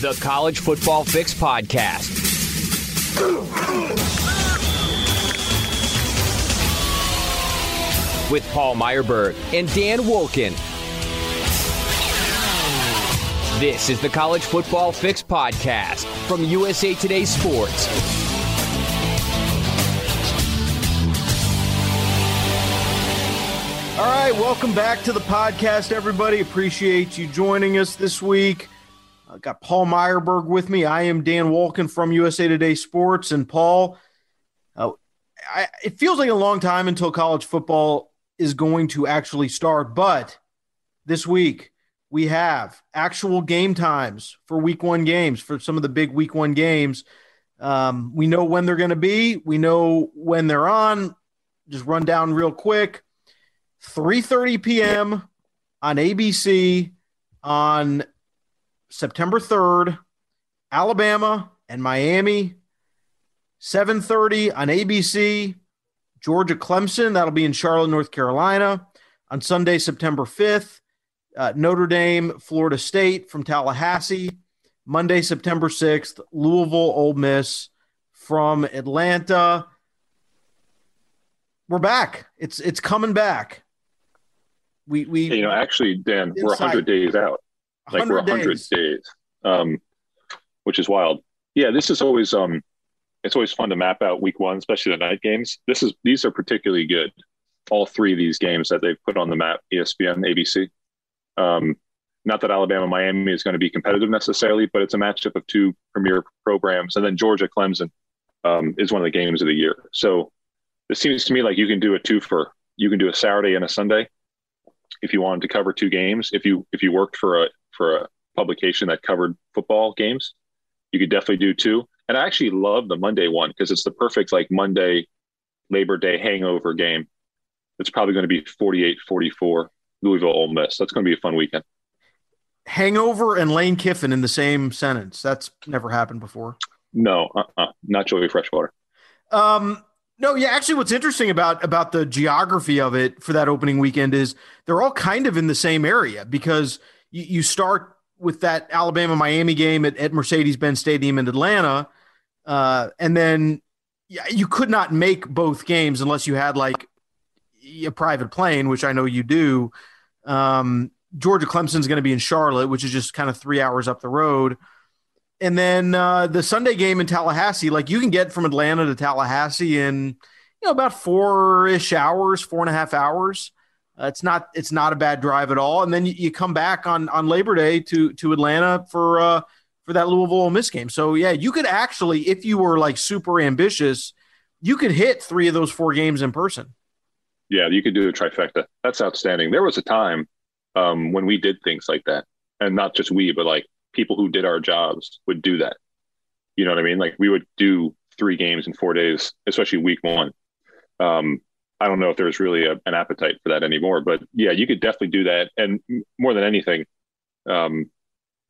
The College Football Fix Podcast. With Paul Myerberg and Dan Wolken. This is the College Football Fix Podcast from USA Today Sports. All right, welcome back to the podcast, everybody. Appreciate you joining us this week. I got Paul Myerberg with me. I am Dan Wolken from USA Today Sports. And Paul, uh, I, it feels like a long time until college football is going to actually start. But this week, we have actual game times for week one games, for some of the big week one games. Um, we know when they're going to be, we know when they're on. Just run down real quick. 3:30 p.m. on ABC on September 3rd, Alabama and Miami. 7:30 on ABC, Georgia Clemson. That'll be in Charlotte, North Carolina. On Sunday, September 5th, uh, Notre Dame, Florida State from Tallahassee. Monday, September 6th, Louisville, Ole Miss from Atlanta. We're back. It's it's coming back we we you know actually Dan we're 100 days out like we're 100 days, days um, which is wild. Yeah this is always um it's always fun to map out week one especially the night games. This is these are particularly good all three of these games that they've put on the map espn abc um, not that alabama miami is going to be competitive necessarily but it's a matchup of two premier programs. And then georgia clemson um, is one of the games of the year. So it seems to me like you can do a two for you can do a saturday and a sunday if you wanted to cover two games, if you if you worked for a for a publication that covered football games, you could definitely do two. And I actually love the Monday one because it's the perfect like Monday Labor Day hangover game. It's probably going to be 48-44 Louisville Ole Miss. That's going to be a fun weekend. Hangover and Lane Kiffin in the same sentence. That's never happened before. No, uh-uh, not Joey Freshwater. Um, no, yeah, actually what's interesting about about the geography of it for that opening weekend is they're all kind of in the same area because you, you start with that Alabama Miami game at, at Mercedes-Benz Stadium in Atlanta. Uh, and then you could not make both games unless you had like a private plane, which I know you do. Um, Georgia Clemson's going to be in Charlotte, which is just kind of three hours up the road. And then uh, the Sunday game in Tallahassee, like you can get from Atlanta to Tallahassee in you know about four ish hours, four and a half hours. Uh, it's not it's not a bad drive at all. And then you, you, come back on on Labor Day to to Atlanta for uh, for that Louisville Ole Miss game. So yeah, you could actually, if you were like super ambitious, you could hit three of those four games in person. Yeah, you could do a trifecta. That's outstanding. There was a time um, when we did things like that, and not just we, but like people who did our jobs would do that. You know what I mean? Like we would do three games in four days, especially week one. Um, I don't know if there's really a, an appetite for that anymore, but yeah, you could definitely do that. And more than anything, um,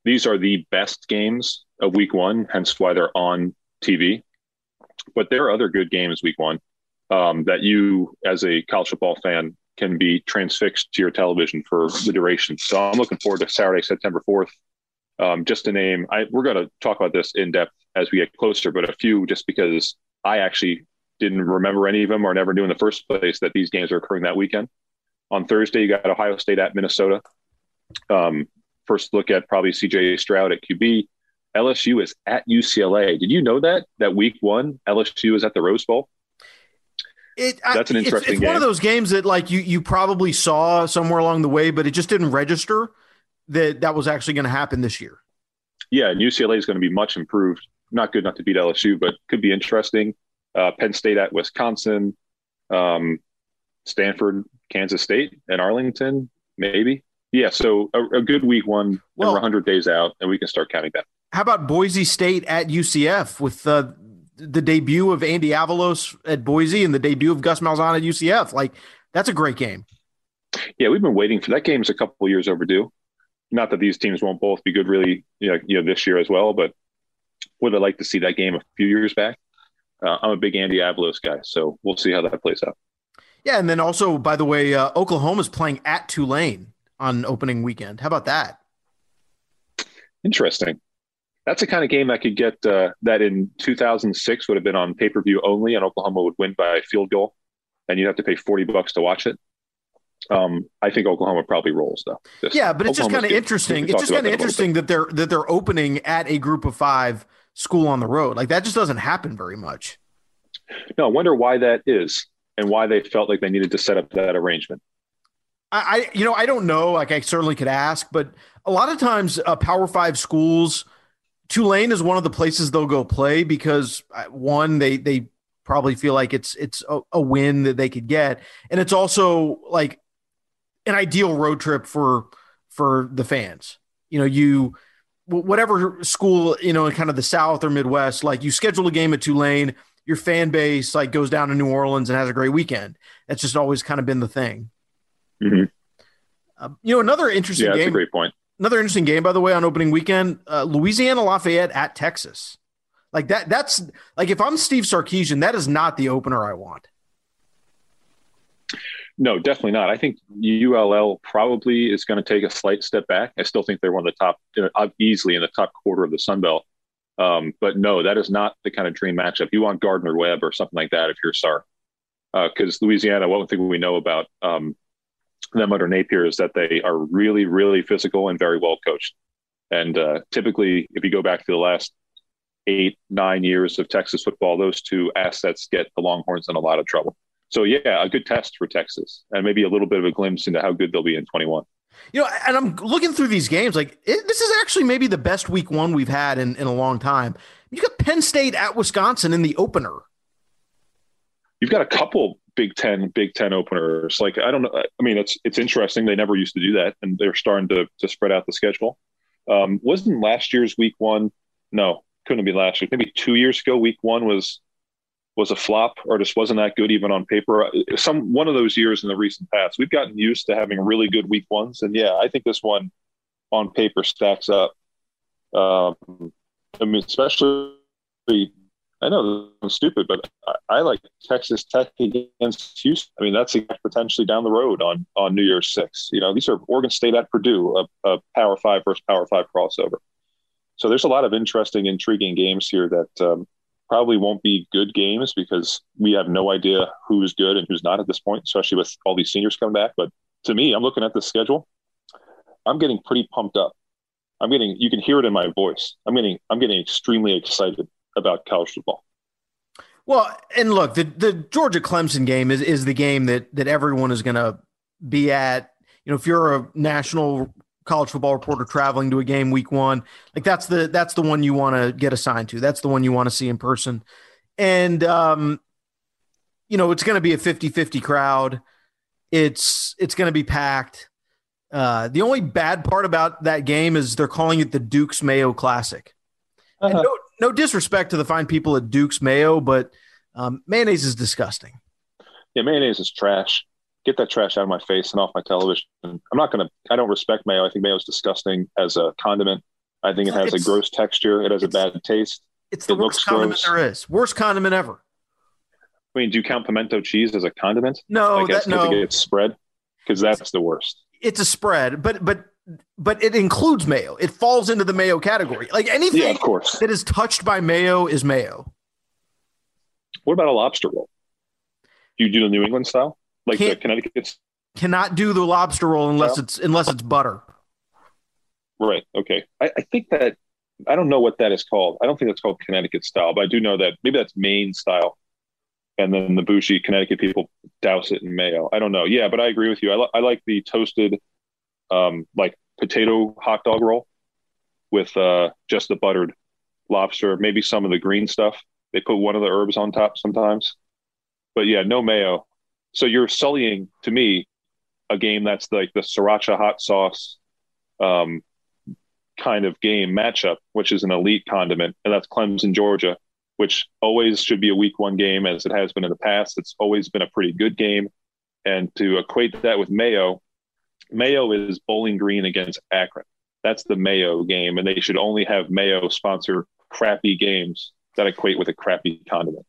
these are the best games of week one, hence why they're on TV. But there are other good games week one um, that you, as a college football fan, can be transfixed to your television for the duration. So I'm looking forward to Saturday, September 4th, um, just to name, I, we're going to talk about this in depth as we get closer, but a few just because I actually didn't remember any of them or never knew in the first place that these games are occurring that weekend. On Thursday, you got Ohio State at Minnesota. Um, first look at probably CJ Stroud at QB. LSU is at UCLA. Did you know that that week one LSU is at the Rose Bowl? It, That's an interesting. It's, it's one of those games that like you you probably saw somewhere along the way, but it just didn't register that that was actually going to happen this year. Yeah, and UCLA is going to be much improved. Not good enough to beat LSU, but could be interesting. Uh, Penn State at Wisconsin, um, Stanford, Kansas State, and Arlington, maybe. Yeah, so a, a good week one, well, and we're 100 days out, and we can start counting down. How about Boise State at UCF with uh, the debut of Andy Avalos at Boise and the debut of Gus Malzahn at UCF? Like, that's a great game. Yeah, we've been waiting for that game. Is a couple years overdue not that these teams won't both be good really you know, you know this year as well but would have liked to see that game a few years back uh, i'm a big andy avalos guy so we'll see how that plays out yeah and then also by the way uh, oklahoma's playing at tulane on opening weekend how about that interesting that's the kind of game that could get uh, that in 2006 would have been on pay per view only, and Oklahoma would win by a field goal, and you'd have to pay 40 bucks to watch it. Um, I think Oklahoma probably rolls though. Just, yeah, but it's just kind of interesting. It's just kind of interesting that they're that they're opening at a group of five school on the road. Like that just doesn't happen very much. No, I wonder why that is and why they felt like they needed to set up that arrangement. I, you know, I don't know. Like I certainly could ask, but a lot of times, uh, Power Five schools, Tulane is one of the places they'll go play because uh, one, they they probably feel like it's it's a, a win that they could get, and it's also like an ideal road trip for for the fans. You know, you whatever school you know in kind of the South or Midwest, like you schedule a game at Tulane, your fan base like goes down to New Orleans and has a great weekend. That's just always kind of been the thing. Mm-hmm. Uh, you know, another interesting yeah, game. great point. Another interesting game, by the way, on opening weekend, uh, Louisiana Lafayette at Texas. Like that. That's like if I'm Steve Sarkisian, that is not the opener I want. No, definitely not. I think ULL probably is going to take a slight step back. I still think they're one of the top, easily in the top quarter of the Sun Belt. Um, but no, that is not the kind of dream matchup. You want Gardner Webb or something like that if you're Sark. Because uh, Louisiana, one thing we know about um, them under Napier is that they are really, really physical and very well coached. And uh, typically, if you go back to the last eight, nine years of Texas football, those two assets get the Longhorns in a lot of trouble. So, yeah, a good test for Texas and maybe a little bit of a glimpse into how good they'll be in 21. You know, and I'm looking through these games like it, this is actually maybe the best week one we've had in, in a long time. You got Penn State at Wisconsin in the opener. You've got a couple Big Ten Big Ten openers. Like I don't know. I mean, it's it's interesting. They never used to do that, and they're starting to to spread out the schedule. Um, wasn't last year's week one? No, couldn't be last year. Maybe two years ago, week one was was a flop or just wasn't that good even on paper. Some one of those years in the recent past, we've gotten used to having really good week ones, and yeah, I think this one on paper stacks up. Um, I mean, especially I know I'm stupid, but I, I, like Texas Tech against Houston. I mean, that's potentially down the road on on New Year's Six. You know, these are Oregon State at Purdue, a, a Power Five versus Power Five crossover. So there's a lot of interesting, intriguing games here that um, probably won't be good games because we have no idea who's good and who's not at this point, especially with all these seniors coming back. But to me, I'm looking at the schedule. I'm getting pretty pumped up. I'm getting you can hear it in my voice. I'm getting I'm getting extremely excited about college football. Well, and look, the the Georgia Clemson game is is the game that that everyone is going to be at. You know, if you're a national college football reporter traveling to a game week one, like that's the that's the one you want to get assigned to. That's the one you want to see in person. And um, you know, it's going to be a 50-50 crowd. It's it's going to be packed. Uh, the only bad part about that game is they're calling it the Duke's Mayo Classic. Uh-huh. No, no, disrespect to the fine people at Duke's Mayo, but um, mayonnaise is disgusting. Yeah, mayonnaise is trash. Get that trash out of my face and off my television. I'm not going to, I don't respect mayo. I think mayo is disgusting as a condiment. I think it has it's, a gross texture. It has a bad taste. It's the it worst condiment gross. there is. Worst condiment ever. I mean, do you count pimento cheese as a condiment? No, like that, no. It's spread because that's the worst. It's a spread, but but but it includes mayo. It falls into the mayo category. Like anything yeah, of course. that is touched by mayo is mayo. What about a lobster roll? Do you do the New England style? Like Can't, the Connecticut cannot do the lobster roll unless it's unless it's butter. Right. Okay. I, I think that I don't know what that is called. I don't think that's called Connecticut style, but I do know that maybe that's Maine style. And then the bougie Connecticut people douse it in mayo. I don't know. Yeah, but I agree with you. I, li- I like the toasted um, like potato hot dog roll with uh, just the buttered lobster, maybe some of the green stuff. They put one of the herbs on top sometimes, but yeah, no mayo. So you're sullying to me a game that's like the sriracha hot sauce um, kind of game matchup, which is an elite condiment, and that's Clemson, Georgia, which always should be a week one game as it has been in the past. It's always been a pretty good game. And to equate that with Mayo, Mayo is Bowling Green against Akron. That's the Mayo game, and they should only have Mayo sponsor crappy games that equate with a crappy condiment.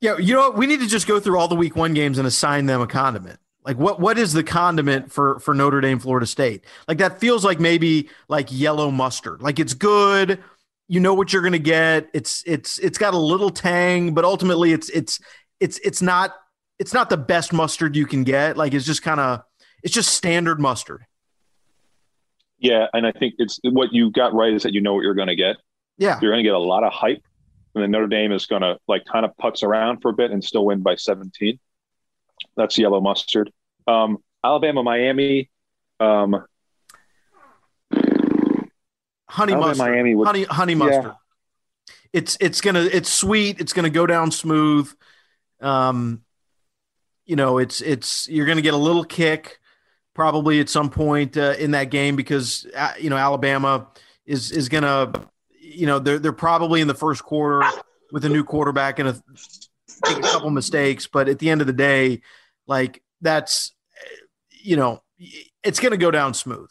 Yeah, you know what? We need to just go through all the week one games and assign them a condiment. Like what what is the condiment for for Notre Dame Florida State? Like that feels like maybe like yellow mustard. Like it's good, you know what you're going to get. It's it's it's got a little tang, but ultimately it's it's it's it's not it's not the best mustard you can get. Like it's just kind of it's just standard mustard. Yeah, and I think it's what you got right is that you know what you're going to get. Yeah, you're going to get a lot of hype, and then Notre Dame is going to like kind of putz around for a bit and still win by 17. That's yellow mustard. Um, Alabama, Miami. Um, honey Alabama, mustard. Miami would, honey honey mustard. Yeah. It's it's gonna it's sweet. It's gonna go down smooth. Um, you know, it's it's you're gonna get a little kick probably at some point uh, in that game because uh, you know Alabama is is gonna you know they're they're probably in the first quarter with a new quarterback and a a couple mistakes, but at the end of the day, like that's you know it's gonna go down smooth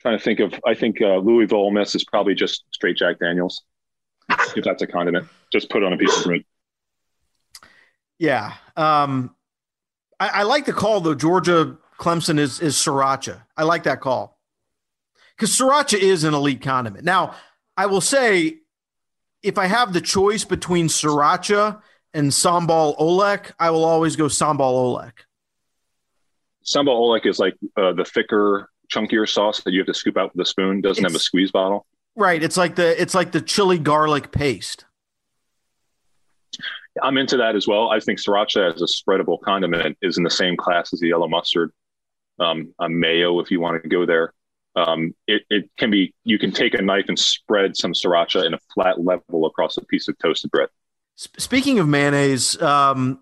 trying to think of. I think uh, Louisville Ole Miss is probably just straight Jack Daniels, if that's a condiment. Just put on a piece of bread. Yeah, um, I, I, like the call though. Georgia Clemson is is sriracha. I like that call because sriracha is an elite condiment. Now, I will say, if I have the choice between sriracha and sambal oelek, I will always go sambal oelek. Sambal oelek is like uh, the thicker chunkier sauce that you have to scoop out with a spoon. Doesn't it's, have a squeeze bottle. Right. It's like the it's like the chili garlic paste. I'm into that as well. I think sriracha as a spreadable condiment is in the same class as the yellow mustard, um, a mayo if you want to go there. Um, it, it can be you can take a knife and spread some sriracha in a flat level across a piece of toasted bread. Speaking of mayonnaise, um,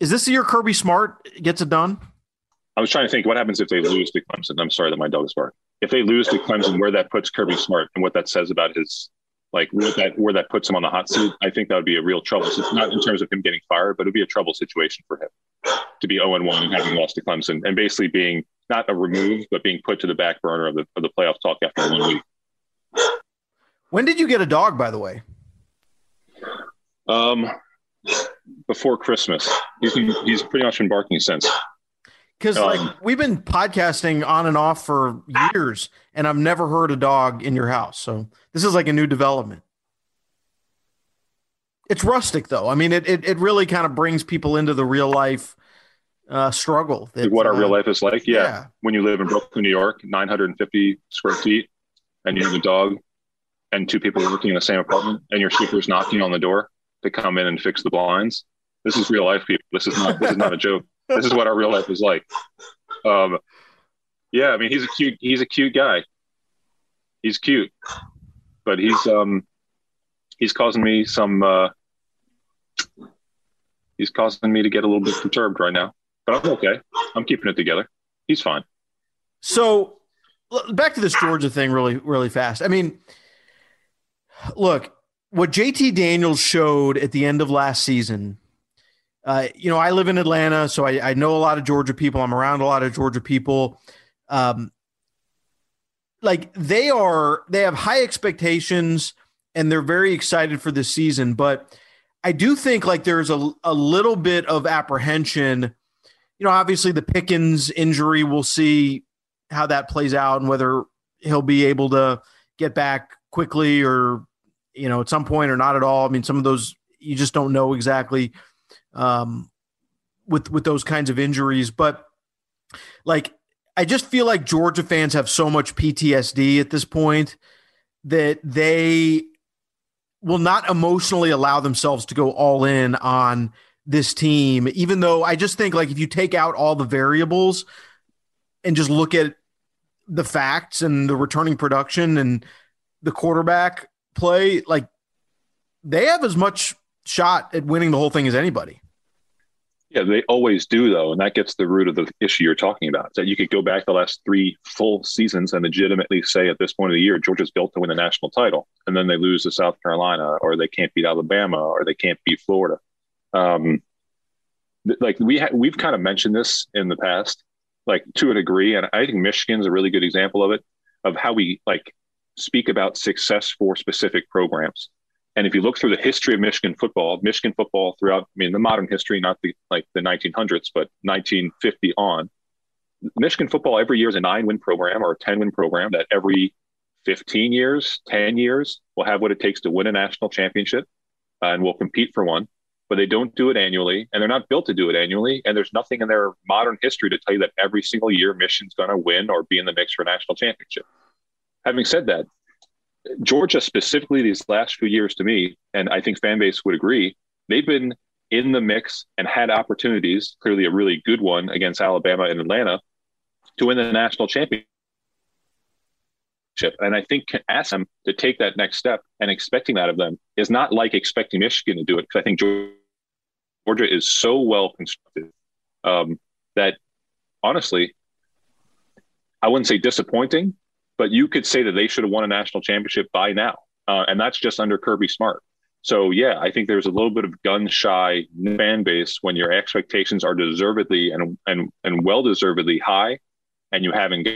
is this the year Kirby Smart gets it done? I was trying to think what happens if they lose to Clemson. I'm sorry that my dog is barking. If they lose to Clemson, where that puts Kirby Smart and what that says about his like where that where that puts him on the hot seat, I think that would be a real trouble. So it's not in terms of him getting fired, but it'd be a trouble situation for him to be 0 1 and having lost to Clemson and basically being not a remove, but being put to the back burner of the of the playoff talk after one week. When did you get a dog, by the way? Um, before Christmas. He's he's pretty much been barking since because um, like we've been podcasting on and off for years and i've never heard a dog in your house so this is like a new development it's rustic though i mean it it, it really kind of brings people into the real life uh, struggle that, what our uh, real life is like yeah. yeah. when you live in brooklyn new york 950 square feet and you have a dog and two people working in the same apartment and your sweeper's knocking on the door to come in and fix the blinds this is real life people this is not this is not a joke this is what our real life is like. Um, yeah, I mean, he's a cute, he's a cute guy. He's cute, but he's, um, he's causing me some, uh, he's causing me to get a little bit perturbed right now, but I'm okay. I'm keeping it together. He's fine. So back to this Georgia thing really, really fast. I mean, look, what JT Daniels showed at the end of last season uh, you know, I live in Atlanta, so I, I, know a lot of Georgia people. I'm around a lot of Georgia people. Um, like they are, they have high expectations and they're very excited for this season. But I do think like there's a, a little bit of apprehension. You know, obviously the Pickens injury, we'll see how that plays out and whether he'll be able to get back quickly or, you know, at some point or not at all. I mean, some of those you just don't know exactly um, with with those kinds of injuries. But like, I just feel like Georgia fans have so much PTSD at this point that they will not emotionally allow themselves to go all in on this team. Even though I just think like if you take out all the variables and just look at the facts and the returning production and the quarterback play, like they have as much shot at winning the whole thing as anybody. Yeah, they always do though, and that gets the root of the issue you're talking about. That you could go back the last three full seasons and legitimately say at this point of the year, Georgia's built to win the national title, and then they lose to South Carolina, or they can't beat Alabama, or they can't beat Florida. Um, like we ha- we've kind of mentioned this in the past, like to a degree, and I think Michigan's a really good example of it, of how we like speak about success for specific programs. And if you look through the history of Michigan football, Michigan football throughout, I mean, the modern history, not the like the 1900s, but 1950 on, Michigan football every year is a nine win program or a 10 win program that every 15 years, 10 years, will have what it takes to win a national championship uh, and will compete for one. But they don't do it annually, and they're not built to do it annually. And there's nothing in their modern history to tell you that every single year Michigan's going to win or be in the mix for a national championship. Having said that, Georgia specifically these last few years to me, and I think fan base would agree, they've been in the mix and had opportunities, clearly a really good one against Alabama and Atlanta, to win the national championship. And I think ask them to take that next step and expecting that of them is not like expecting Michigan to do it because I think Georgia is so well constructed um, that honestly, I wouldn't say disappointing, but you could say that they should have won a national championship by now. Uh, and that's just under Kirby Smart. So yeah, I think there's a little bit of gun shy fan base when your expectations are deservedly and and and well deservedly high, and you haven't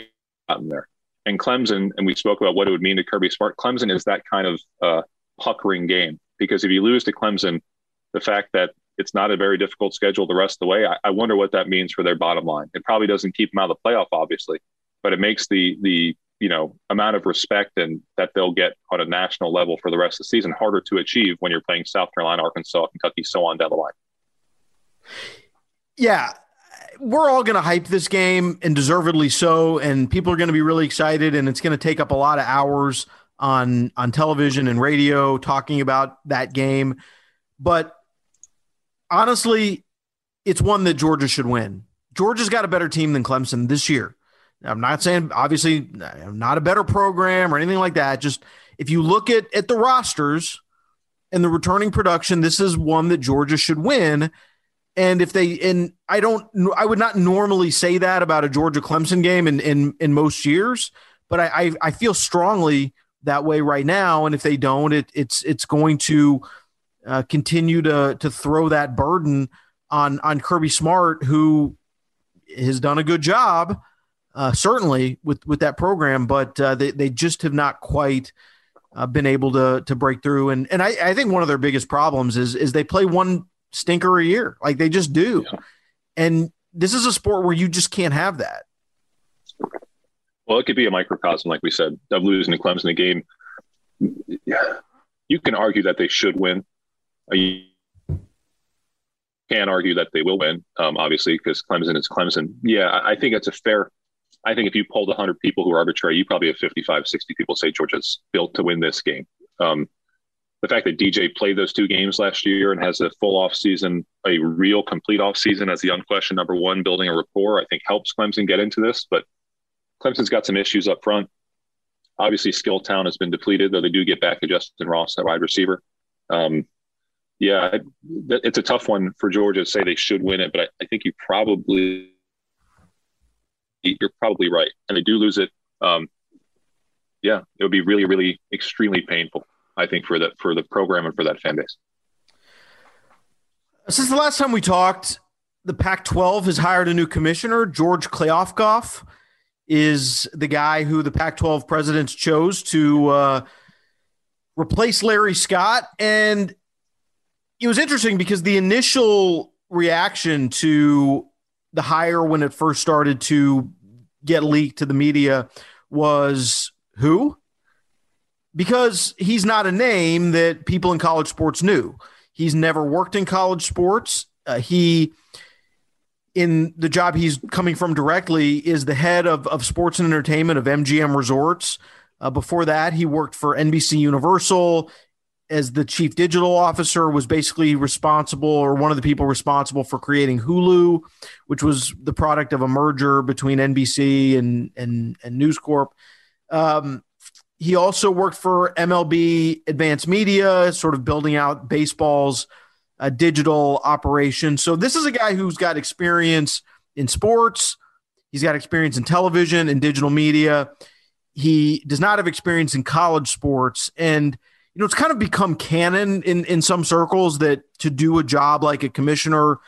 gotten there. And Clemson, and we spoke about what it would mean to Kirby Smart. Clemson is that kind of uh, puckering game because if you lose to Clemson, the fact that it's not a very difficult schedule the rest of the way, I, I wonder what that means for their bottom line. It probably doesn't keep them out of the playoff, obviously, but it makes the the you know amount of respect and that they'll get on a national level for the rest of the season harder to achieve when you're playing South Carolina, Arkansas, Kentucky, so on down the line. Yeah, we're all going to hype this game and deservedly so, and people are going to be really excited, and it's going to take up a lot of hours on on television and radio talking about that game. But honestly, it's one that Georgia should win. Georgia's got a better team than Clemson this year. I'm not saying obviously not a better program or anything like that. Just if you look at at the rosters and the returning production, this is one that Georgia should win. And if they and I don't I would not normally say that about a Georgia Clemson game in in in most years, but I I, I feel strongly that way right now. And if they don't, it, it's it's going to uh, continue to to throw that burden on on Kirby Smart, who has done a good job uh, certainly with with that program, but uh, they they just have not quite uh, been able to to break through. And and I, I think one of their biggest problems is is they play one stinker a year, like they just do. Yeah. And this is a sport where you just can't have that. Well, it could be a microcosm, like we said, of losing to Clemson a game. You can argue that they should win. You can argue that they will win, um, obviously, because Clemson is Clemson. Yeah, I think it's a fair I think if you polled 100 people who are arbitrary, you probably have 55, 60 people say Georgia's built to win this game. Um, the fact that DJ played those two games last year and has a full off season, a real complete off season as the unquestioned number one, building a rapport, I think helps Clemson get into this. But Clemson's got some issues up front. Obviously, skill town has been depleted, though they do get back to Justin Ross at wide receiver. Um, yeah, it's a tough one for Georgia to say they should win it, but I, I think you probably you're probably right, and they do lose it. Um, yeah, it would be really, really extremely painful. I think for the for the program and for that fan base. Since the last time we talked, the Pac-12 has hired a new commissioner. George Kliavkoff is the guy who the Pac-12 presidents chose to uh, replace Larry Scott, and it was interesting because the initial reaction to the hire when it first started to get leaked to the media was who? Because he's not a name that people in college sports knew. He's never worked in college sports. Uh, he, in the job he's coming from directly, is the head of, of sports and entertainment of MGM Resorts. Uh, before that, he worked for NBC Universal as the chief digital officer, was basically responsible or one of the people responsible for creating Hulu, which was the product of a merger between NBC and and, and News Corp. Um, he also worked for MLB Advanced Media, sort of building out baseball's uh, digital operation. So this is a guy who's got experience in sports. He's got experience in television and digital media. He does not have experience in college sports and – you know, it's kind of become canon in in some circles that to do a job like a commissioner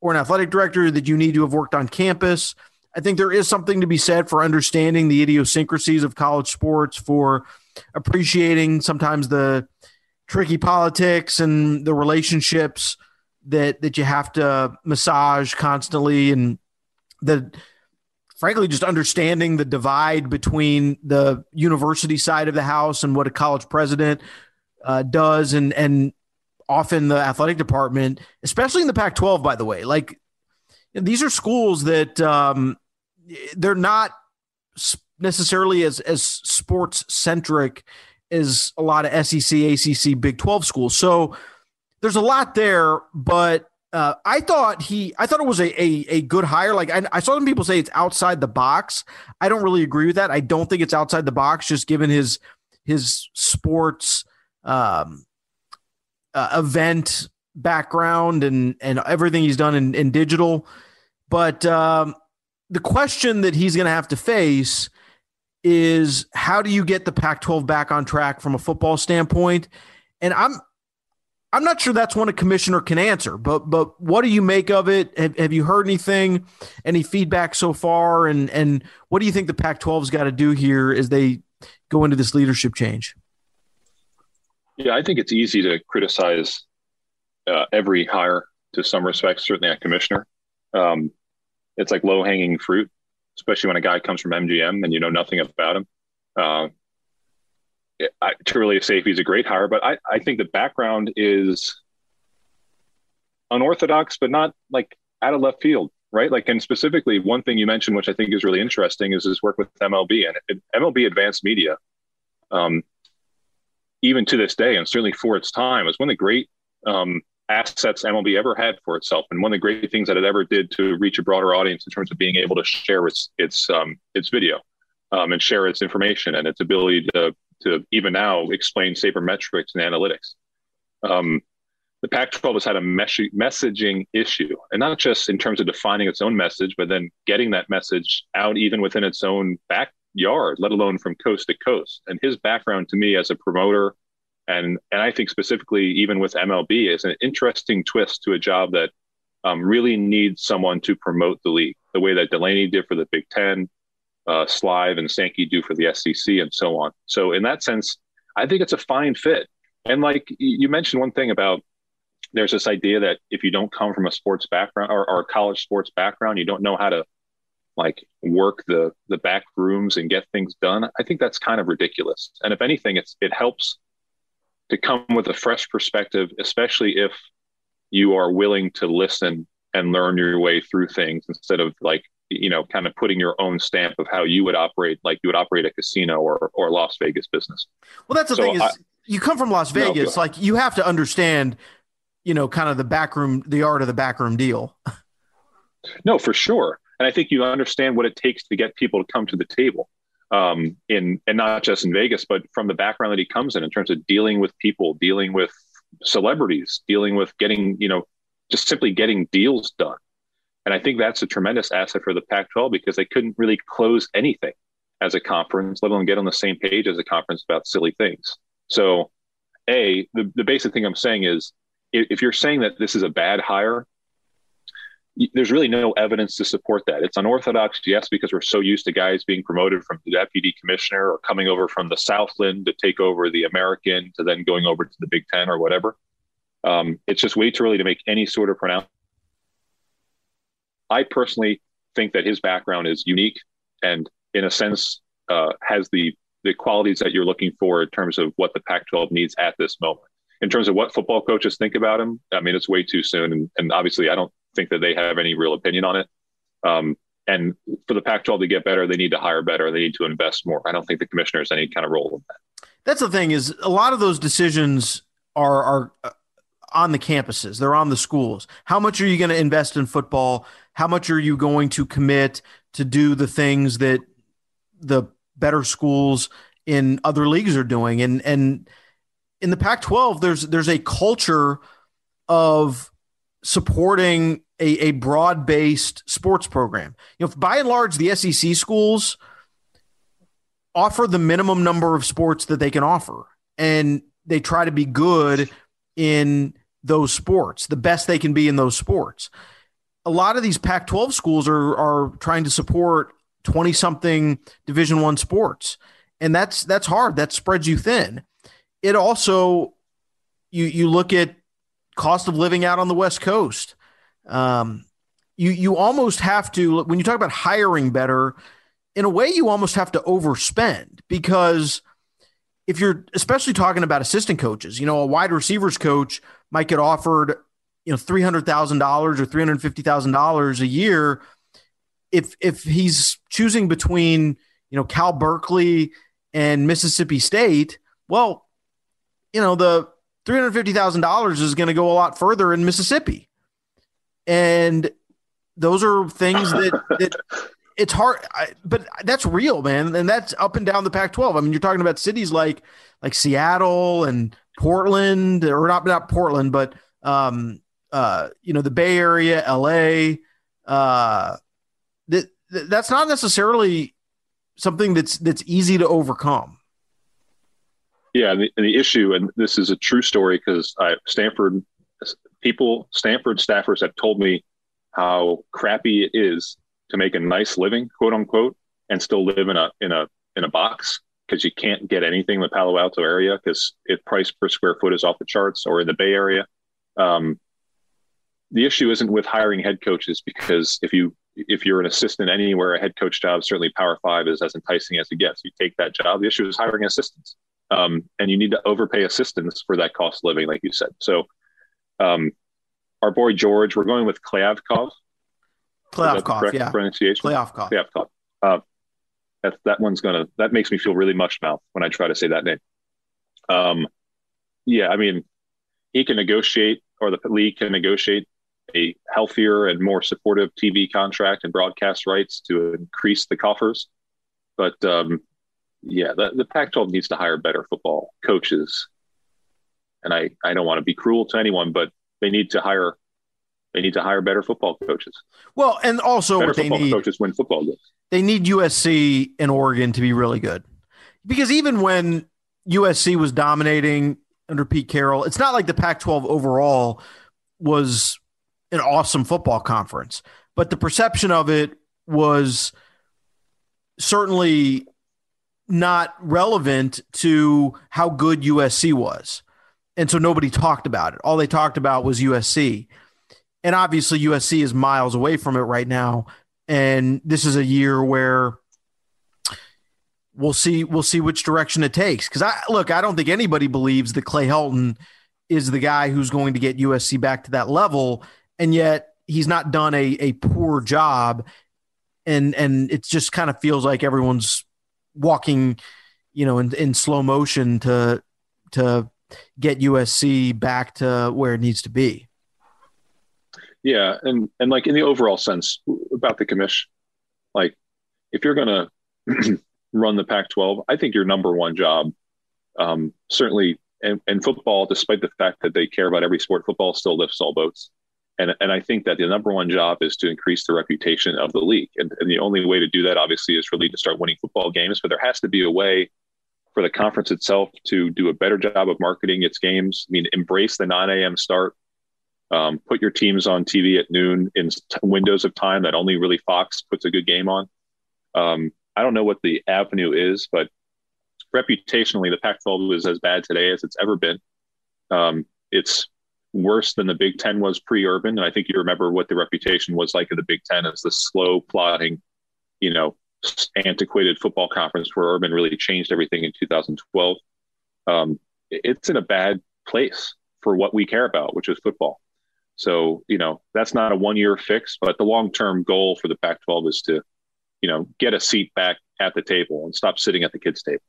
or an athletic director that you need to have worked on campus. I think there is something to be said for understanding the idiosyncrasies of college sports, for appreciating sometimes the tricky politics and the relationships that that you have to massage constantly and the frankly, just understanding the divide between the university side of the house and what a college president uh, does, and and often the athletic department, especially in the Pac-12, by the way, like these are schools that um, they're not necessarily as as sports centric as a lot of SEC, ACC, Big 12 schools. So there's a lot there, but uh, I thought he, I thought it was a a, a good hire. Like I, I, saw some people say it's outside the box. I don't really agree with that. I don't think it's outside the box, just given his his sports um, uh, event background and and everything he's done in, in digital. But um, the question that he's going to have to face is how do you get the Pac-12 back on track from a football standpoint? And I'm I'm not sure that's one a commissioner can answer, but but what do you make of it? Have, have you heard anything, any feedback so far, and and what do you think the Pac-12's got to do here as they go into this leadership change? Yeah, I think it's easy to criticize uh, every hire to some respects, certainly a commissioner. Um, it's like low hanging fruit, especially when a guy comes from MGM and you know nothing about him. Uh, I, truly Safety is a great hire, but I, I think the background is unorthodox, but not like out of left field, right? Like, and specifically, one thing you mentioned, which I think is really interesting, is his work with MLB and MLB Advanced Media. Um, even to this day, and certainly for its time, was one of the great um, assets MLB ever had for itself, and one of the great things that it ever did to reach a broader audience in terms of being able to share its its um, its video um, and share its information and its ability to to even now explain sabermetrics and analytics. Um, the Pac-12 has had a mes- messaging issue, and not just in terms of defining its own message, but then getting that message out even within its own backyard, let alone from coast to coast. And his background to me as a promoter, and and I think specifically even with MLB, is an interesting twist to a job that um, really needs someone to promote the league, the way that Delaney did for the Big Ten, uh, Slive and Sankey do for the SEC and so on. So in that sense, I think it's a fine fit. And like you mentioned one thing about there's this idea that if you don't come from a sports background or, or a college sports background, you don't know how to like work the the back rooms and get things done. I think that's kind of ridiculous. And if anything, it's it helps to come with a fresh perspective, especially if you are willing to listen and learn your way through things instead of like you know, kind of putting your own stamp of how you would operate, like you would operate a casino or or Las Vegas business. Well, that's the so thing is, I, you come from Las Vegas, no, like you have to understand, you know, kind of the backroom, the art of the backroom deal. no, for sure, and I think you understand what it takes to get people to come to the table. Um, in and not just in Vegas, but from the background that he comes in, in terms of dealing with people, dealing with celebrities, dealing with getting, you know, just simply getting deals done. And I think that's a tremendous asset for the Pac 12 because they couldn't really close anything as a conference, let alone get on the same page as a conference about silly things. So, A, the, the basic thing I'm saying is if you're saying that this is a bad hire, there's really no evidence to support that. It's unorthodox, yes, because we're so used to guys being promoted from the deputy commissioner or coming over from the Southland to take over the American to then going over to the Big Ten or whatever. Um, it's just way too early to make any sort of pronouncement I personally think that his background is unique and, in a sense, uh, has the the qualities that you're looking for in terms of what the Pac-12 needs at this moment. In terms of what football coaches think about him, I mean, it's way too soon, and, and obviously, I don't think that they have any real opinion on it. Um, and for the Pac-12 to get better, they need to hire better. They need to invest more. I don't think the commissioner has any kind of role in that. That's the thing is a lot of those decisions are are uh, on the campuses. They're on the schools. How much are you going to invest in football? how much are you going to commit to do the things that the better schools in other leagues are doing and and in the Pac-12 there's there's a culture of supporting a, a broad-based sports program. You know, by and large the SEC schools offer the minimum number of sports that they can offer and they try to be good in those sports, the best they can be in those sports. A lot of these Pac-12 schools are are trying to support 20 something division 1 sports and that's that's hard. That spreads you thin. It also you you look at cost of living out on the west coast um, you you almost have to when you talk about hiring better, in a way you almost have to overspend because if you're especially talking about assistant coaches, you know, a wide receivers coach might get offered, you know, three hundred thousand dollars or three hundred fifty thousand dollars a year. If if he's choosing between, you know, Cal Berkeley and Mississippi State, well, you know, the three hundred fifty thousand dollars is going to go a lot further in Mississippi, and those are things that that it's hard, I, but that's real, man, and that's up and down the Pac-12. I mean, you're talking about cities like like Seattle and Portland, or not not Portland, but um, uh, you know, the Bay Area, LA. Uh, that that's not necessarily something that's that's easy to overcome. Yeah, and the, and the issue, and this is a true story because Stanford people, Stanford staffers have told me how crappy it is to make a nice living, quote unquote, and still live in a in a in a box because you can't get anything in the Palo Alto area because it price per square foot is off the charts, or in the Bay Area. Um, the issue isn't with hiring head coaches because if you if you're an assistant anywhere, a head coach job certainly Power Five is as enticing as it gets. You take that job. The issue is hiring assistants, um, and you need to overpay assistants for that cost of living, like you said. So, um, our boy George, we're going with Kliavkoff. Kliavkoff, yeah. Pronunciation. Kliavkoff. Kliavkoff. Uh, that that one's gonna that makes me feel really much mouth when I try to say that name. Um, yeah, I mean, he can negotiate, or the league can negotiate a healthier and more supportive TV contract and broadcast rights to increase the coffers. But um, yeah, the, the Pac-12 needs to hire better football coaches. And I, I don't want to be cruel to anyone, but they need to hire they need to hire better football coaches. Well, and also better what they football need coaches win football games. they need USC and Oregon to be really good. Because even when USC was dominating under Pete Carroll, it's not like the Pac 12 overall was an awesome football conference, but the perception of it was certainly not relevant to how good USC was. And so nobody talked about it. All they talked about was USC. And obviously, USC is miles away from it right now. And this is a year where we'll see we'll see which direction it takes. Because I look, I don't think anybody believes that Clay Helton is the guy who's going to get USC back to that level, and yet he's not done a a poor job. And and it just kind of feels like everyone's walking, you know, in, in slow motion to to get USC back to where it needs to be. Yeah, and and like in the overall sense about the commission, like if you're gonna run the Pac-12, I think your number one job, um, certainly, and, and football, despite the fact that they care about every sport, football still lifts all boats. And, and I think that the number one job is to increase the reputation of the league. And, and the only way to do that, obviously, is really to start winning football games. But there has to be a way for the conference itself to do a better job of marketing its games. I mean, embrace the 9 a.m. start. Um, put your teams on TV at noon in t- windows of time that only really Fox puts a good game on. Um, I don't know what the avenue is, but reputationally, the Pac-12 is as bad today as it's ever been. Um, it's worse than the Big Ten was pre-Urban, and I think you remember what the reputation was like of the Big Ten as the slow, plodding, you know, antiquated football conference where Urban really changed everything in 2012. Um, it's in a bad place for what we care about, which is football. So, you know, that's not a one year fix, but the long term goal for the Pac 12 is to, you know, get a seat back at the table and stop sitting at the kids' table.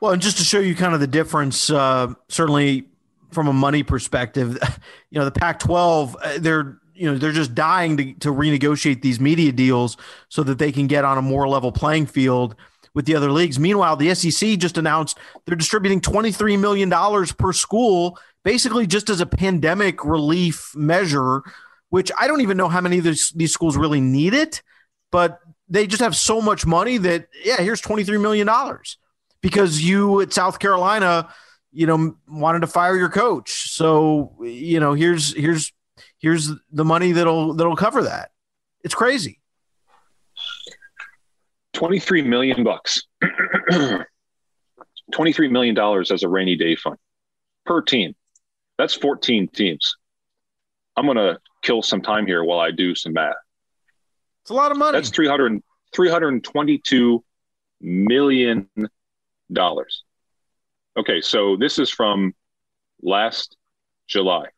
Well, and just to show you kind of the difference, uh, certainly from a money perspective, you know, the Pac 12, uh, they're, you know, they're just dying to, to renegotiate these media deals so that they can get on a more level playing field with the other leagues. Meanwhile, the SEC just announced they're distributing $23 million per school, basically just as a pandemic relief measure, which I don't even know how many of these, these schools really need it, but they just have so much money that, yeah, here's $23 million because you at South Carolina, you know, wanted to fire your coach. So, you know, here's, here's, here's the money that'll, that'll cover that. It's crazy. 23 million bucks 23 million dollars as a rainy day fund per team that's 14 teams i'm going to kill some time here while I do some math. It's a lot of money. That's 300, 322 million dollars. Okay, so this is from last July,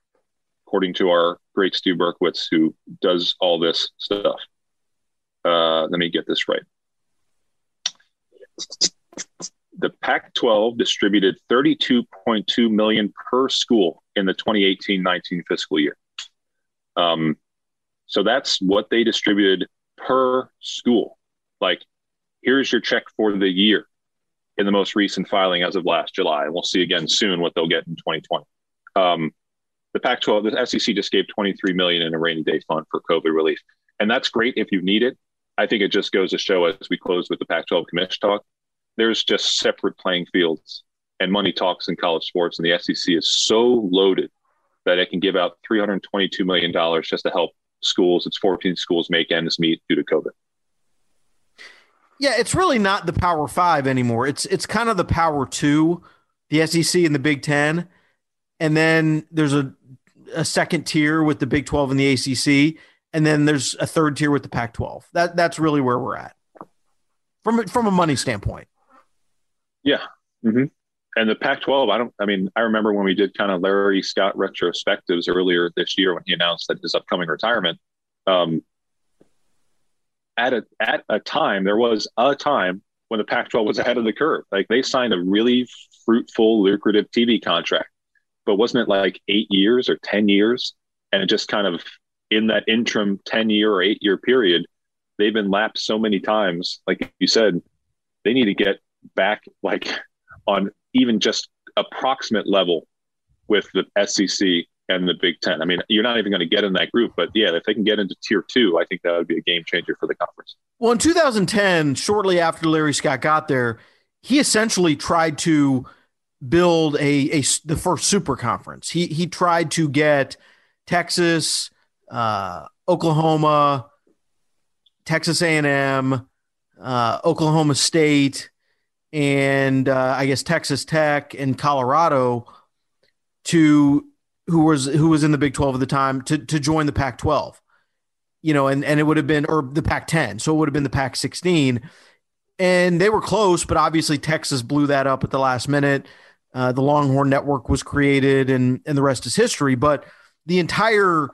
according to our great Stu Berkowitz, who does all this stuff. Uh, let me get this right. The Pac-12 distributed 32.2 million per school in the 2018-19 fiscal year. Um, so that's what they distributed per school. Like, here's your check for the year in the most recent filing as of last July. And we'll see again soon what they'll get in 2020. Um, the Pac-12, the SEC just gave 23 million in a rainy day fund for COVID relief, and that's great if you need it. I think it just goes to show as we close with the Pac-12 commission talk, there's just separate playing fields and money talks in college sports, and the SEC is so loaded that it can give out 322 million dollars just to help schools. It's 14 schools make ends meet due to COVID. Yeah, it's really not the Power Five anymore. It's it's kind of the Power Two, the SEC and the Big Ten, and then there's a a second tier with the Big Twelve and the ACC, and then there's a third tier with the Pac twelve. That that's really where we're at from from a money standpoint. Yeah, mm-hmm. and the Pac twelve. I don't. I mean, I remember when we did kind of Larry Scott retrospectives earlier this year when he announced that his upcoming retirement. Um, at a at a time there was a time when the Pac-12 was ahead of the curve. Like they signed a really fruitful, lucrative TV contract, but wasn't it like eight years or ten years? And it just kind of in that interim ten year or eight year period, they've been lapped so many times. Like you said, they need to get back like on even just approximate level with the SEC and the Big Ten. I mean, you're not even going to get in that group, but yeah, if they can get into tier two, I think that would be a game changer for the conference. Well, in 2010, shortly after Larry Scott got there, he essentially tried to build a, a the first super conference. He he tried to get Texas, uh, Oklahoma, Texas A&M, uh, Oklahoma State, and uh, I guess Texas Tech and Colorado to who was who was in the Big 12 at the time to to join the Pac 12. You know, and and it would have been or the Pac 10. So it would have been the Pac 16. And they were close, but obviously Texas blew that up at the last minute. Uh, the Longhorn Network was created, and and the rest is history. But the entire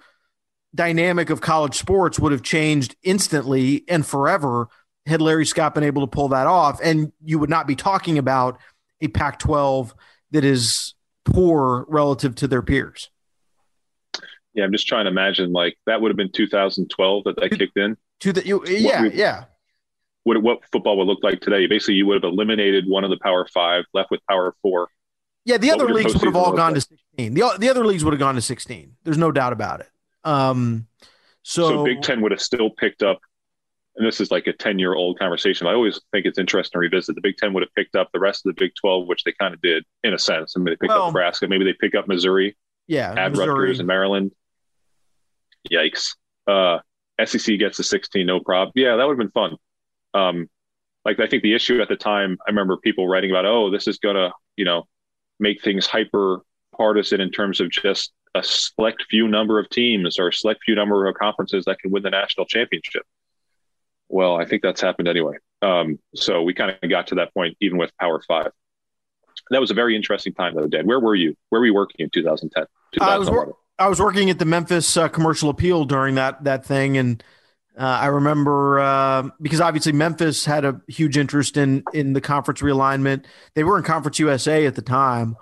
dynamic of college sports would have changed instantly and forever had Larry Scott been able to pull that off. And you would not be talking about a Pac 12 that is poor relative to their peers. Yeah, I'm just trying to imagine like that would have been 2012 that that kicked in. To the you, yeah, we, yeah. What what football would look like today? Basically, you would have eliminated one of the Power Five, left with Power Four. Yeah, the what other leagues would have all gone like? to 16. The the other leagues would have gone to 16. There's no doubt about it. Um, so, so Big Ten would have still picked up and this is like a 10 year old conversation. I always think it's interesting to revisit. The Big Ten would have picked up the rest of the Big 12, which they kind of did in a sense. I mean, they picked well, up Nebraska. Maybe they pick up Missouri. Yeah. Add Missouri. Rutgers and Maryland. Yikes. Uh, SEC gets a 16, no problem. Yeah, that would have been fun. Um, like, I think the issue at the time, I remember people writing about, oh, this is going to, you know, make things hyper partisan in terms of just a select few number of teams or a select few number of conferences that can win the national championship well, I think that's happened anyway. Um, so we kind of got to that point even with Power Five. That was a very interesting time, though, Dan. Where were you? Where were you working in 2010? I was, wor- I was working at the Memphis uh, Commercial Appeal during that that thing, and uh, I remember uh, because obviously Memphis had a huge interest in in the conference realignment. They were in Conference USA at the time,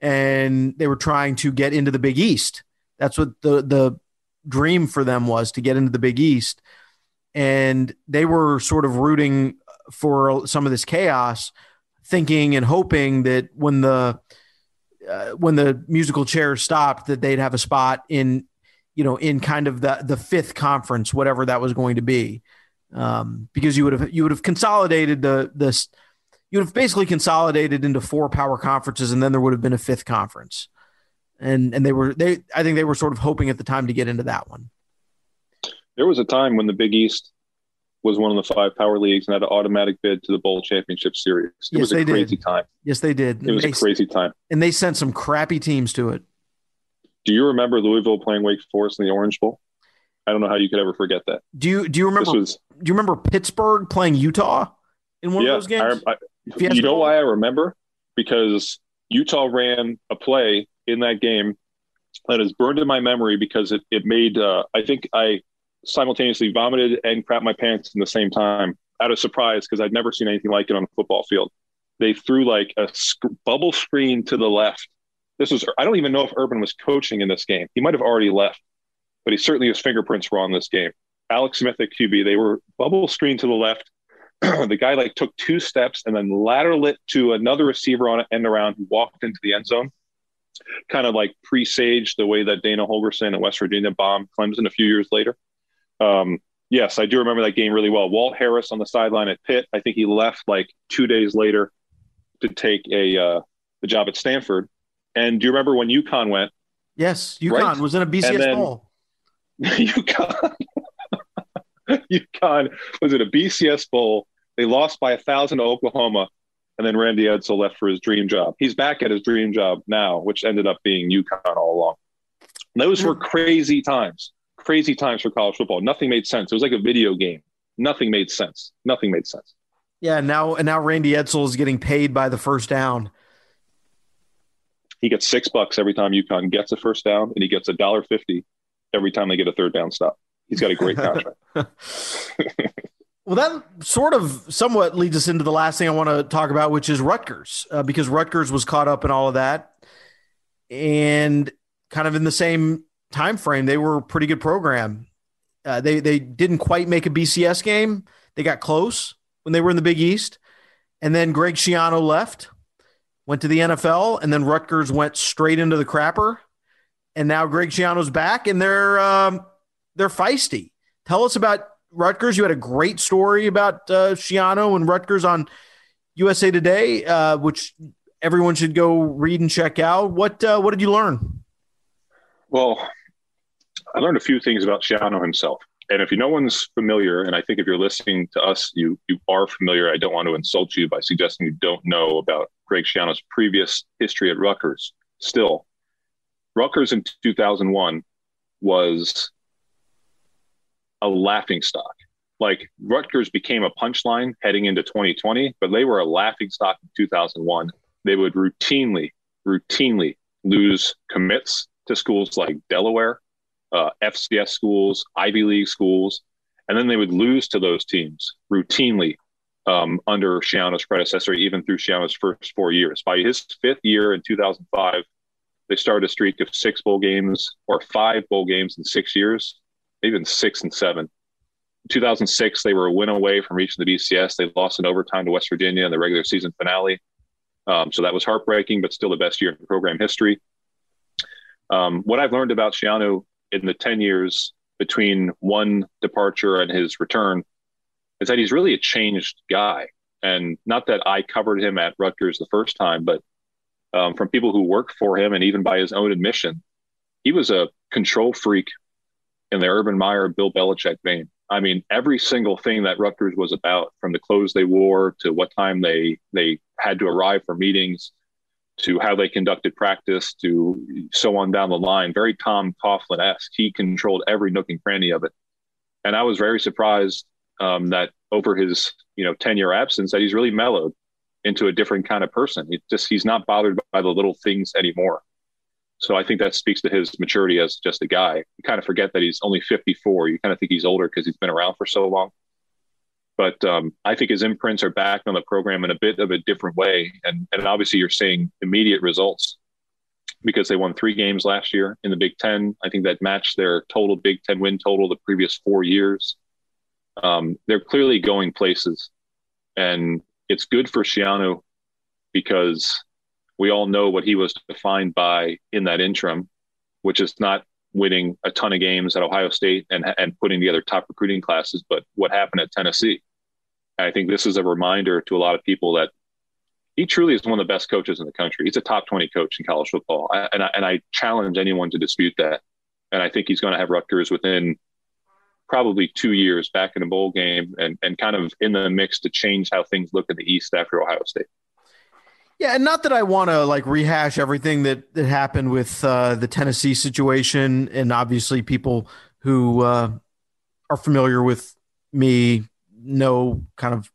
and they were trying to get into the Big East. That's what the the dream for them was to get into the Big East and they were sort of rooting for some of this chaos, thinking and hoping that when the uh, when the musical chairs stopped, that they'd have a spot in you know in kind of the the fifth conference, whatever that was going to be, um, because you would have you would have consolidated the this you would have basically consolidated into four power conferences, and then there would have been a fifth conference, and and they were they I think they were sort of hoping at the time to get into that one. There was a time when the Big East was one of the five power leagues and had an automatic bid to the bowl championship series. It yes, was a crazy did. time. Yes, they did. It was they, a crazy time. And they sent some crappy teams to it. Do you remember Louisville playing Wake Forest in the Orange Bowl? I don't know how you could ever forget that. Do you do you remember? Was, do you remember Pittsburgh playing Utah in one yeah, of those games? I, I, you know why I remember? Because Utah ran a play in that game that is burned in my memory because it it made uh, I think I simultaneously vomited and crapped my pants in the same time out of surprise because I'd never seen anything like it on a football field. They threw like a sc- bubble screen to the left. This was I don't even know if Urban was coaching in this game. He might have already left, but he certainly his fingerprints were on this game. Alex Smith at QB, they were bubble screen to the left. the guy like took two steps and then lateral it to another receiver on an end around who walked into the end zone. Kind of like presaged the way that Dana Holgorsen at West Virginia bombed Clemson a few years later. Um, yes, I do remember that game really well. Walt Harris on the sideline at Pitt. I think he left like two days later to take a uh, the job at Stanford. And do you remember when UConn went? Yes, UConn right? was in a BCS then, bowl. UConn, UConn was in a BCS bowl. They lost by a thousand to Oklahoma, and then Randy Edsall left for his dream job. He's back at his dream job now, which ended up being UConn all along. Those were crazy times crazy times for college football. Nothing made sense. It was like a video game. Nothing made sense. Nothing made sense. Yeah, now and now Randy Edsall is getting paid by the first down. He gets six bucks every time UConn gets a first down, and he gets a dollar fifty every time they get a third down stop. He's got a great contract. well, that sort of somewhat leads us into the last thing I want to talk about, which is Rutgers, uh, because Rutgers was caught up in all of that, and kind of in the same time frame, they were a pretty good program. Uh, they they didn't quite make a BCS game. They got close when they were in the Big East, and then Greg Schiano left, went to the NFL, and then Rutgers went straight into the crapper, and now Greg Schiano's back, and they're um, they're feisty. Tell us about Rutgers. You had a great story about uh, Schiano and Rutgers on USA Today, uh, which everyone should go read and check out. What uh, what did you learn? Well, I learned a few things about Schiano himself. And if no one's familiar, and I think if you're listening to us, you you are familiar. I don't want to insult you by suggesting you don't know about Greg Schiano's previous history at Rutgers. Still, Rutgers in 2001 was a laughing stock. Like Rutgers became a punchline heading into 2020, but they were a laughing stock in 2001. They would routinely, routinely lose commits to schools like Delaware, uh, FCS schools, Ivy League schools, and then they would lose to those teams routinely um, under Schiano's predecessor, even through Schiano's first four years. By his fifth year in 2005, they started a streak of six bowl games or five bowl games in six years, even six and seven. In 2006, they were a win away from reaching the BCS. They lost in overtime to West Virginia in the regular season finale. Um, so that was heartbreaking, but still the best year in program history. Um, what I've learned about Schiano in the 10 years between one departure and his return is that he's really a changed guy. And not that I covered him at Rutgers the first time, but um, from people who work for him and even by his own admission, he was a control freak in the Urban Meyer, Bill Belichick vein. I mean, every single thing that Rutgers was about, from the clothes they wore to what time they they had to arrive for meetings, to how they conducted practice to so on down the line. Very Tom Coughlin esque. He controlled every nook and cranny of it, and I was very surprised um, that over his you know ten year absence that he's really mellowed into a different kind of person. He just he's not bothered by the little things anymore. So I think that speaks to his maturity as just a guy. You kind of forget that he's only 54. You kind of think he's older because he's been around for so long but um, I think his imprints are back on the program in a bit of a different way. And, and obviously, you're seeing immediate results because they won three games last year in the Big Ten. I think that matched their total Big Ten win total the previous four years. Um, they're clearly going places. And it's good for Schiano because we all know what he was defined by in that interim, which is not winning a ton of games at Ohio State and, and putting together top recruiting classes, but what happened at Tennessee. I think this is a reminder to a lot of people that he truly is one of the best coaches in the country. He's a top 20 coach in college football. I, and, I, and I challenge anyone to dispute that. And I think he's going to have Rutgers within probably two years back in a bowl game and, and kind of in the mix to change how things look in the East after Ohio State. Yeah, and not that I want to like rehash everything that that happened with uh, the Tennessee situation, and obviously people who uh, are familiar with me know kind of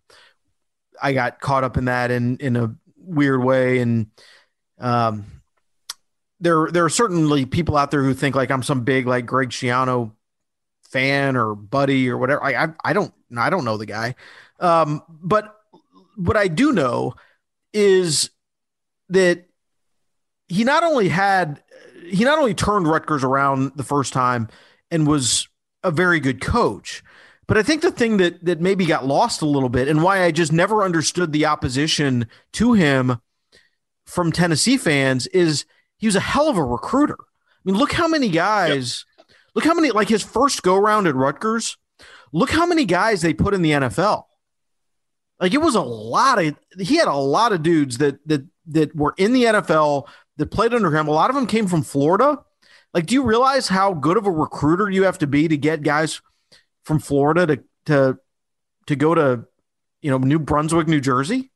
I got caught up in that in in a weird way, and um, there there are certainly people out there who think like I'm some big like Greg Schiano fan or buddy or whatever. I I, I don't I don't know the guy, um, but what I do know is that he not only had he not only turned Rutgers around the first time and was a very good coach, but I think the thing that that maybe got lost a little bit and why I just never understood the opposition to him from Tennessee fans is he was a hell of a recruiter. I mean, look how many guys, yep. look how many like his first go round at Rutgers. Look how many guys they put in the NFL. Like it was a lot of he had a lot of dudes that that that were in the NFL that played under him. A lot of them came from Florida. Like, do you realize how good of a recruiter you have to be to get guys from Florida to to to go to you know New Brunswick, New Jersey?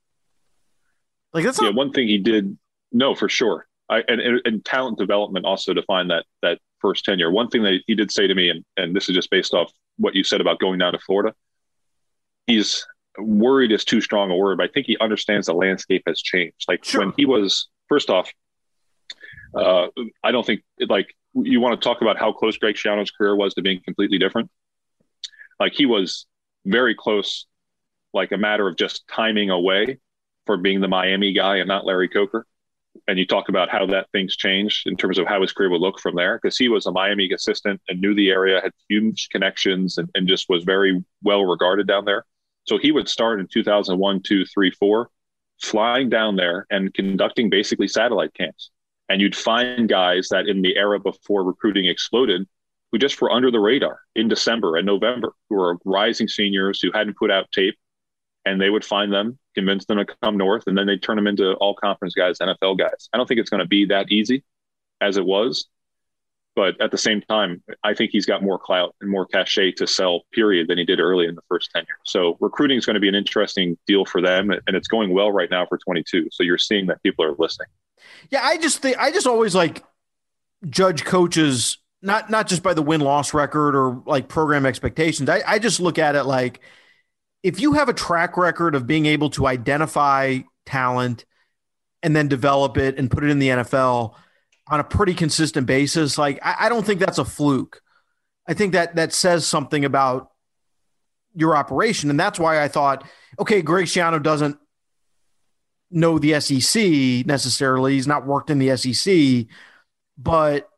Like that's not- yeah. One thing he did, no, for sure. I and, and, and talent development also defined that that first tenure. One thing that he did say to me, and and this is just based off what you said about going down to Florida. He's worried is too strong a word, but I think he understands the landscape has changed. Like sure. when he was first off, uh, I don't think like you want to talk about how close Greg Schiano's career was to being completely different. Like he was very close, like a matter of just timing away for being the Miami guy and not Larry Coker. And you talk about how that things changed in terms of how his career would look from there, because he was a Miami assistant and knew the area, had huge connections, and, and just was very well regarded down there. So he would start in 2001, two, three, four, flying down there and conducting basically satellite camps. And you'd find guys that in the era before recruiting exploded who just were under the radar in December and November, who were rising seniors who hadn't put out tape. And they would find them, convince them to come north, and then they'd turn them into all conference guys, NFL guys. I don't think it's going to be that easy as it was. But at the same time, I think he's got more clout and more cachet to sell, period, than he did early in the first tenure. So recruiting is going to be an interesting deal for them, and it's going well right now for 22. So you're seeing that people are listening. Yeah, I just think I just always like judge coaches not not just by the win loss record or like program expectations. I, I just look at it like if you have a track record of being able to identify talent and then develop it and put it in the NFL on a pretty consistent basis, like I, I don't think that's a fluke. I think that that says something about your operation. And that's why I thought, okay, Greg Schiano doesn't know the SEC necessarily. He's not worked in the SEC, but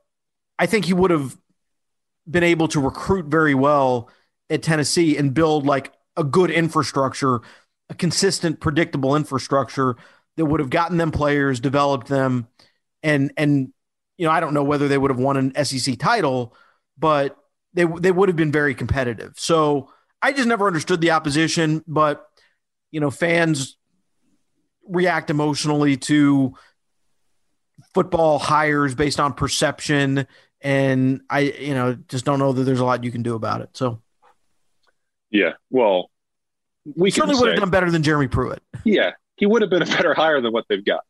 I think he would have been able to recruit very well at Tennessee and build like a good infrastructure, a consistent, predictable infrastructure that would have gotten them players, developed them, and and you know I don't know whether they would have won an SEC title, but they they would have been very competitive. So I just never understood the opposition, but you know fans react emotionally to football hires based on perception and i you know just don't know that there's a lot you can do about it. So yeah well we certainly would have done better than jeremy pruitt. Yeah he would have been a better hire than what they've got.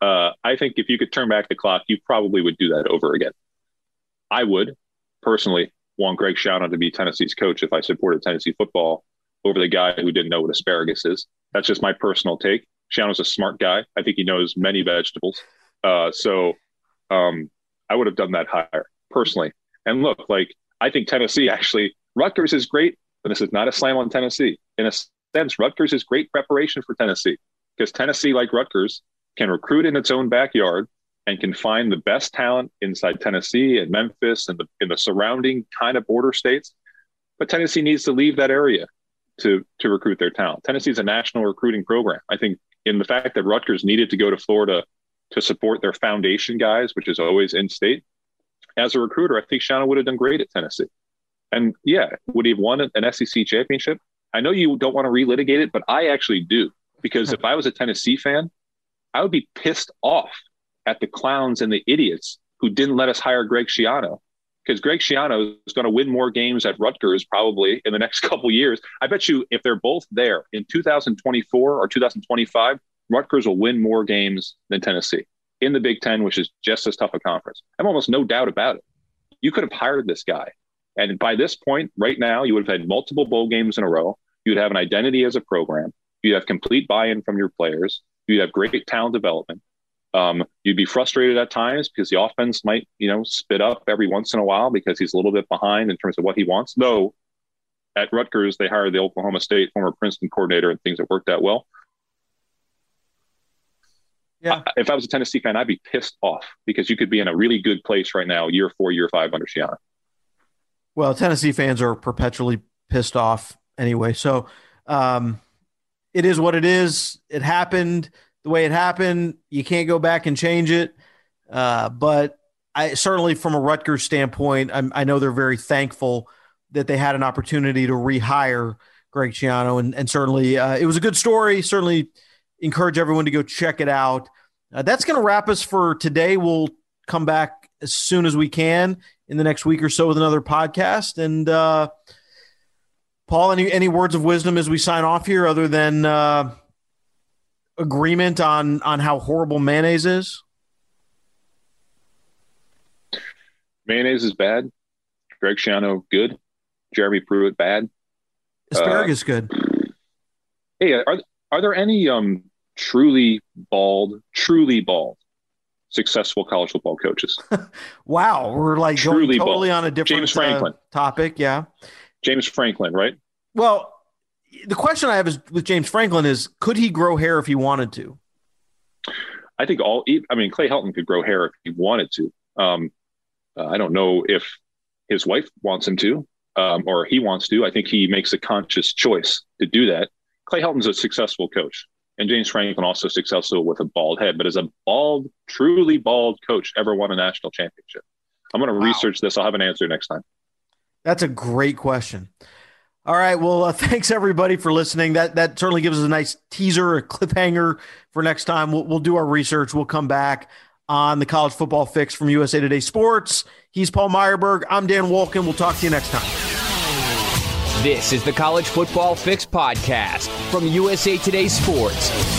Uh, i think if you could turn back the clock you probably would do that over again. I would personally want greg schiano to be tennessee's coach if i supported tennessee football over the guy who didn't know what asparagus is. That's just my personal take. Schiano's a smart guy. I think he knows many vegetables. Uh, so um, I would have done that hire personally. And look, like I think Tennessee actually, Rutgers is great, but this is not a slam on Tennessee. In a sense, Rutgers is great preparation for Tennessee because Tennessee, like Rutgers, can recruit in its own backyard and can find the best talent inside Tennessee and Memphis and the, in the surrounding kind of border states. But Tennessee needs to leave that area to to recruit their talent. Tennessee is a national recruiting program. I think in the fact that Rutgers needed to go to Florida to support their foundation guys, which is always in state. As a recruiter, I think Schiano would have done great at Tennessee. And yeah, would he have won an SEC championship? I know you don't want to relitigate it, but I actually do. Because if I was a Tennessee fan, I would be pissed off at the clowns and the idiots who didn't let us hire Greg Schiano because Greg Schiano is going to win more games at Rutgers probably in the next couple years. I bet you if they're both there in 2024 or 2025, Rutgers will win more games than Tennessee in the Big Ten, which is just as tough a conference. I'm almost no doubt about it. You could have hired this guy And by this point, right now, you would have had multiple bowl games in a row. You'd have an identity as a program. You'd have complete buy-in from your players. You'd have great talent development. Um, you'd be frustrated at times because the offense might, you know, spit up every once in a while because he's a little bit behind in terms of what he wants. Though at Rutgers, they hired the Oklahoma State former Princeton coordinator and things that worked out well. Yeah. If I was a Tennessee fan, I'd be pissed off because you could be in a really good place right now, year four, year five under Schiano. Well, Tennessee fans are perpetually pissed off anyway. So um, it is what it is. It happened the way it happened. You can't go back and change it. Uh, but I certainly, from a Rutgers standpoint, I'm, i know they're very thankful that they had an opportunity to rehire Greg Schiano, and, and certainly uh, it was a good story. Certainly encourage everyone to go check it out. Uh, that's going to wrap us for today. We'll come back as soon as we can in the next week or so with another podcast. And uh, Paul, any any words of wisdom as we sign off here, other than uh, agreement on on how horrible mayonnaise is? Mayonnaise is bad. Greg Schiano good. Jeremy Pruitt bad. Asparagus uh, good. Hey, are are there any um truly bald, truly bald, successful college football coaches? wow, we're like truly going totally bald. on a different James uh, Franklin uh, topic. Yeah, James Franklin, right? Well, the question I have is with James Franklin is could he grow hair if he wanted to? I think all. I mean, Clay Helton could grow hair if he wanted to. Um, uh, I don't know if his wife wants him to um, or he wants to. I think he makes a conscious choice to do that. Clay Helton's a successful coach, and James Franklin also successful with a bald head. But as a bald, truly bald coach, ever won a national championship? I'm going to wow. research this. I'll have an answer next time. That's a great question. All right. Well, uh, thanks everybody for listening. That that certainly gives us a nice teaser, a cliffhanger for next time. We'll, we'll do our research. We'll come back on the college football fix from USA Today Sports. He's Paul Myerberg. I'm Dan Wolken. We'll talk to you next time. This is the College Football Fix podcast from USA Today Sports.